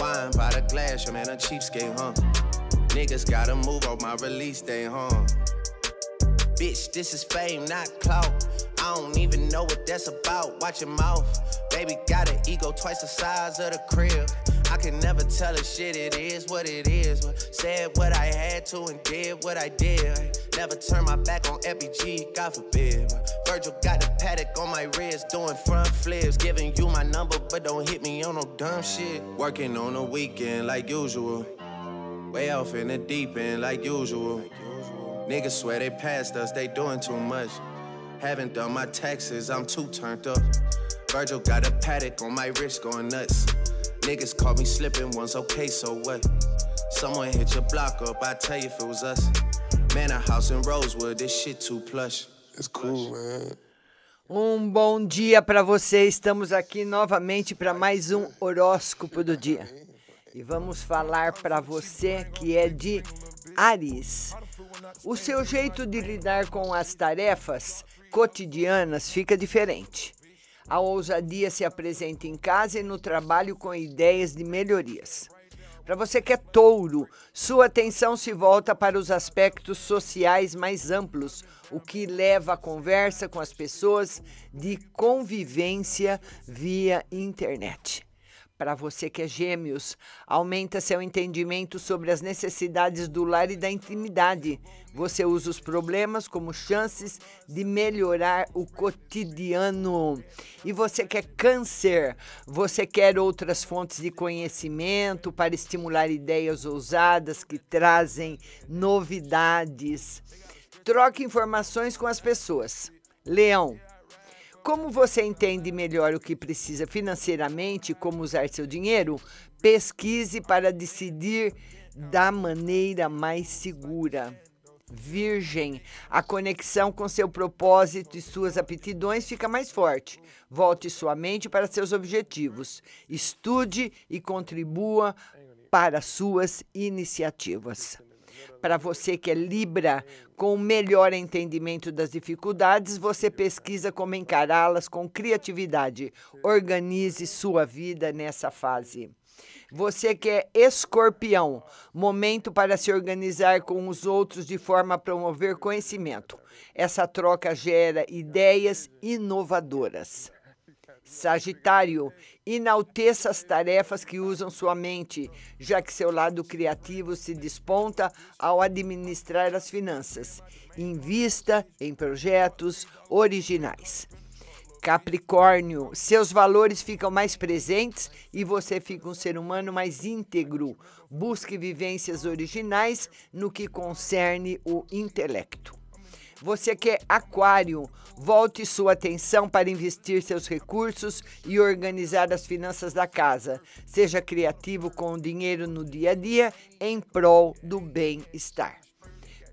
Wine by the glass, your man a cheapskate, huh? Niggas gotta move on my release day, huh? Bitch, this is fame, not clout. I don't even know what that's about. Watch your mouth. Baby got an ego twice the size of the crib. I can never tell a shit, it is what it is. Said what I had to and did what I did. Never turn my back on FBG, God forbid. Virgil got a paddock on my wrist, doing front flips. Giving you my number, but don't hit me on no dumb shit. Working on a weekend like usual. Way off in the deep end like usual. Niggas swear they passed us, they doing too much. Haven't done my taxes, I'm too turned up. Virgil got a paddock on my wrist going nuts. Niggas caught me slipping once, okay, so what? Someone hit your block up, I tell you if it was us. Man, a house in Rosewood, this shit too plush. It's cool, man. Um bom dia para você. Estamos aqui novamente para mais um horóscopo do dia. E vamos falar para você que é de Ares. O seu jeito de lidar com as tarefas cotidianas fica diferente. A ousadia se apresenta em casa e no trabalho com ideias de melhorias. Para você que é touro, sua atenção se volta para os aspectos sociais mais amplos, o que leva a conversa com as pessoas de convivência via internet. Para você que é gêmeos, aumenta seu entendimento sobre as necessidades do lar e da intimidade. Você usa os problemas como chances de melhorar o cotidiano. E você que é câncer, você quer outras fontes de conhecimento para estimular ideias ousadas que trazem novidades. Troque informações com as pessoas. Leão, como você entende melhor o que precisa financeiramente como usar seu dinheiro? Pesquise para decidir da maneira mais segura. Virgem, a conexão com seu propósito e suas aptidões fica mais forte. Volte sua mente para seus objetivos. Estude e contribua para suas iniciativas. Para você que é Libra, com o melhor entendimento das dificuldades, você pesquisa como encará-las com criatividade. Organize sua vida nessa fase. Você que é escorpião, momento para se organizar com os outros de forma a promover conhecimento. Essa troca gera ideias inovadoras. Sagitário, enalteça as tarefas que usam sua mente, já que seu lado criativo se desponta ao administrar as finanças. Invista em projetos originais. Capricórnio, seus valores ficam mais presentes e você fica um ser humano mais íntegro. Busque vivências originais no que concerne o intelecto. Você que é aquário, volte sua atenção para investir seus recursos e organizar as finanças da casa. Seja criativo com o dinheiro no dia a dia em prol do bem-estar.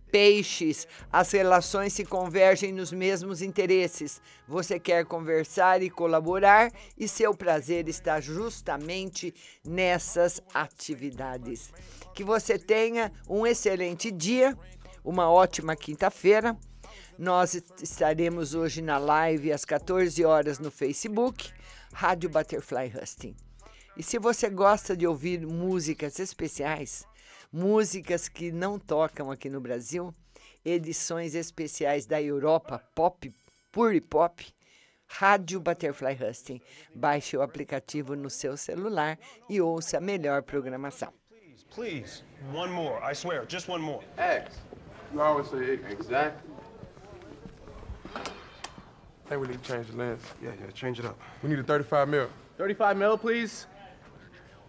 Peixes, as relações se convergem nos mesmos interesses. Você quer conversar e colaborar e seu prazer está justamente nessas atividades. Que você tenha um excelente dia, uma ótima quinta-feira nós estaremos hoje na live às 14 horas no Facebook, Rádio Butterfly Husting. E se você gosta de ouvir músicas especiais, músicas que não tocam aqui no Brasil, edições especiais da Europa, pop, pure pop, Rádio Butterfly Husting. Baixe o aplicativo no seu celular e ouça a melhor programação. Please, one more. I swear, just one more. X. You always say exactly. I think we need to change the lens. Yeah, yeah, change it up. We need a 35 mil. 35 mil, please.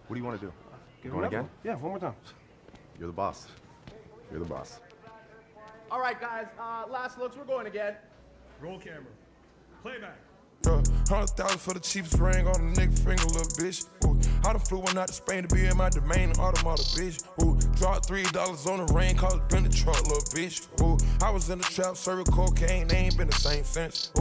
What do you want to do? Give Going another again? one. Yeah, one more time. You're the boss. You're the boss. All right, guys. Uh, last looks. We're going again. Roll camera. Playback. Yeah, hundred thousand for the cheapest ring on a nigga finger, little bitch. Ooh, I done flew one out to Spain to be in my domain, automata, bitch. Ooh, dropped three dollars on the ring, cause it been the truck, little bitch. Ooh, I was in the trap, serving cocaine, they ain't been the same since. Ooh,